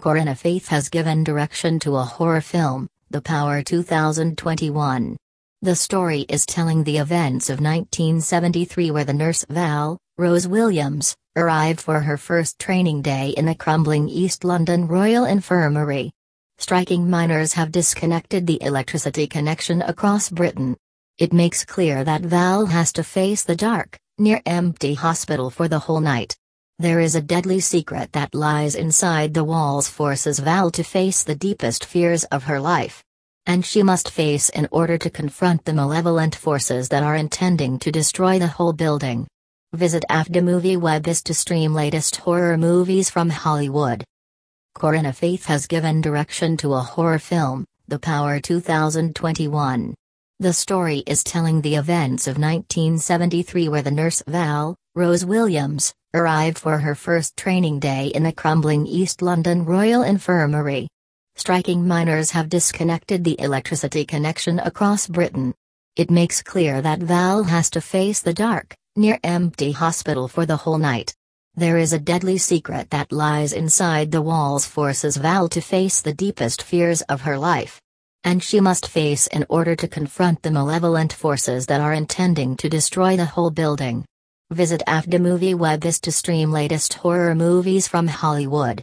Corinna Faith has given direction to a horror film, The Power 2021. The story is telling the events of 1973 where the nurse Val, Rose Williams, arrived for her first training day in the crumbling East London Royal Infirmary. Striking miners have disconnected the electricity connection across Britain. It makes clear that Val has to face the dark, near empty hospital for the whole night. There is a deadly secret that lies inside the walls forces Val to face the deepest fears of her life. And she must face in order to confront the malevolent forces that are intending to destroy the whole building. Visit Movie Webis to stream latest horror movies from Hollywood. Corinna Faith has given direction to a horror film, The Power 2021. The story is telling the events of 1973 where the nurse Val, Rose Williams, arrived for her first training day in the crumbling East London Royal Infirmary. Striking miners have disconnected the electricity connection across Britain. It makes clear that Val has to face the dark, near empty hospital for the whole night. There is a deadly secret that lies inside the walls forces Val to face the deepest fears of her life and she must face in order to confront the malevolent forces that are intending to destroy the whole building. Visit Movie Webis to stream latest horror movies from Hollywood.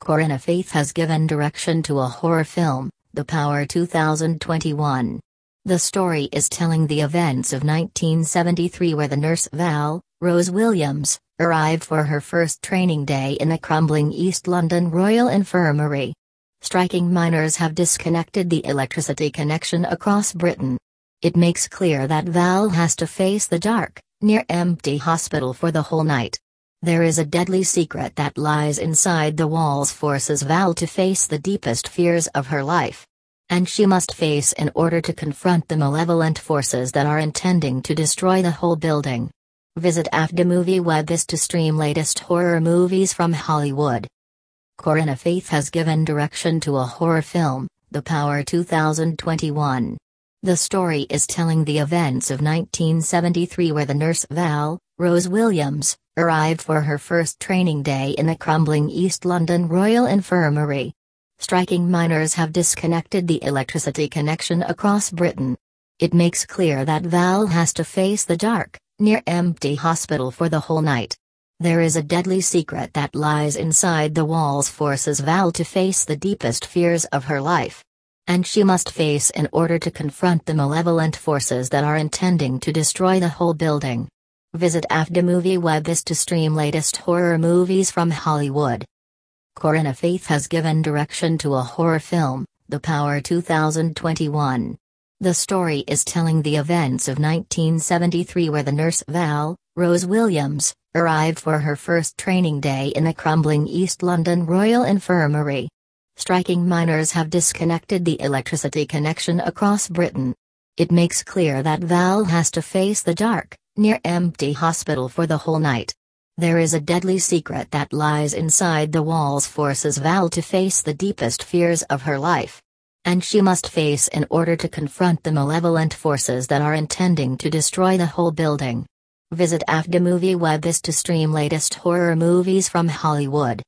Corinna Faith has given direction to a horror film, The Power 2021. The story is telling the events of 1973 where the nurse Val, Rose Williams, arrived for her first training day in the crumbling East London Royal Infirmary. Striking miners have disconnected the electricity connection across Britain. It makes clear that Val has to face the dark, near empty hospital for the whole night. There is a deadly secret that lies inside the walls forces Val to face the deepest fears of her life. And she must face in order to confront the malevolent forces that are intending to destroy the whole building. Visit Movie Webis to stream latest horror movies from Hollywood. Corinna Faith has given direction to a horror film, The Power 2021. The story is telling the events of 1973 where the nurse Val, Rose Williams, arrived for her first training day in the crumbling East London Royal Infirmary. Striking miners have disconnected the electricity connection across Britain. It makes clear that Val has to face the dark, near empty hospital for the whole night. There is a deadly secret that lies inside the walls forces Val to face the deepest fears of her life. And she must face in order to confront the malevolent forces that are intending to destroy the whole building. Visit Movie Webis to stream latest horror movies from Hollywood. Corinna Faith has given direction to a horror film, The Power 2021. The story is telling the events of 1973 where the nurse Val, Rose Williams, arrived for her first training day in the crumbling East London Royal Infirmary. Striking miners have disconnected the electricity connection across Britain. It makes clear that Val has to face the dark, near empty hospital for the whole night. There is a deadly secret that lies inside the walls forces Val to face the deepest fears of her life. And she must face in order to confront the malevolent forces that are intending to destroy the whole building. Visit Movie Webis to stream latest horror movies from Hollywood.